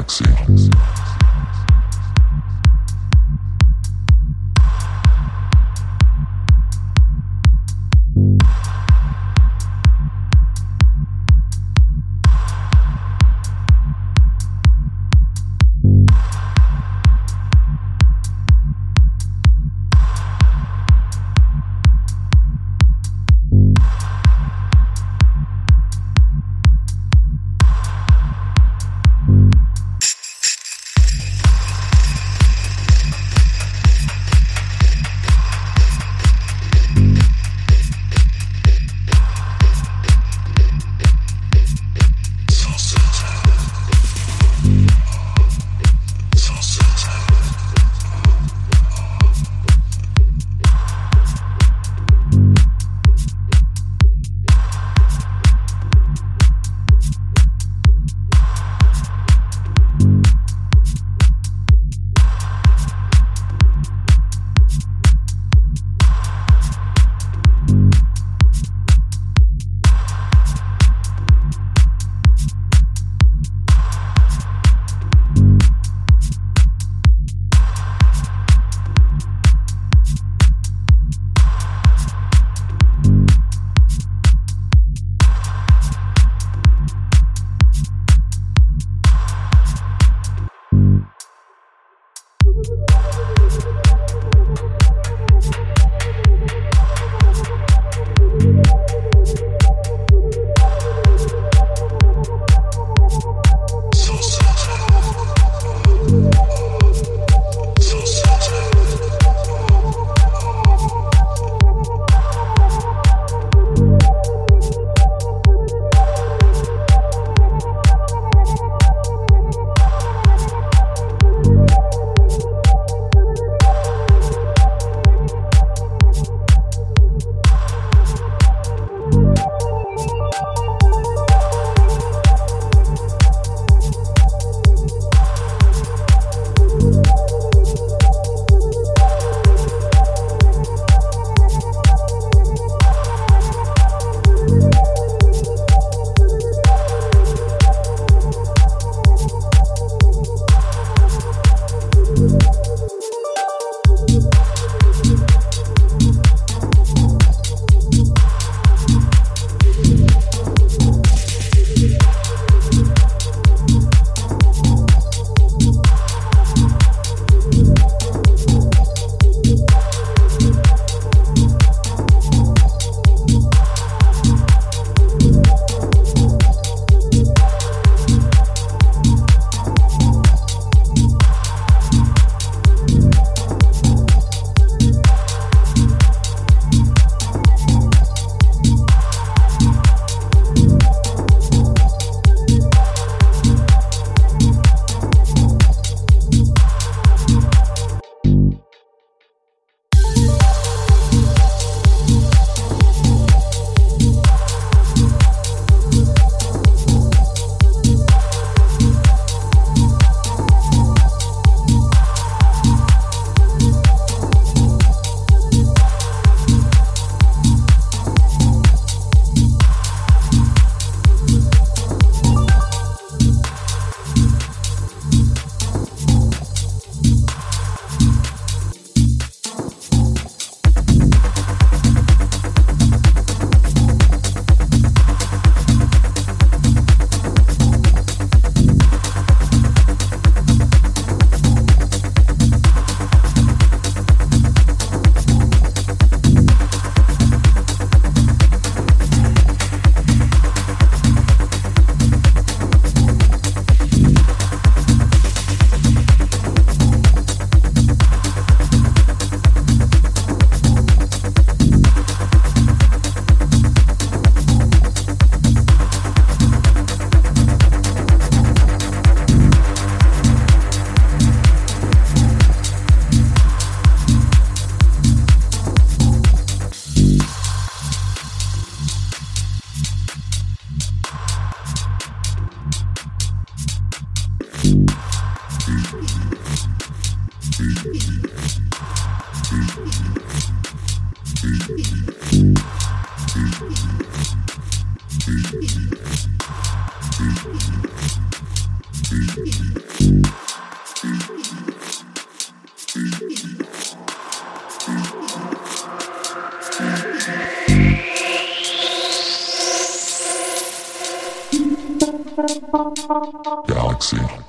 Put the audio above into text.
Galaxy. Galaxy.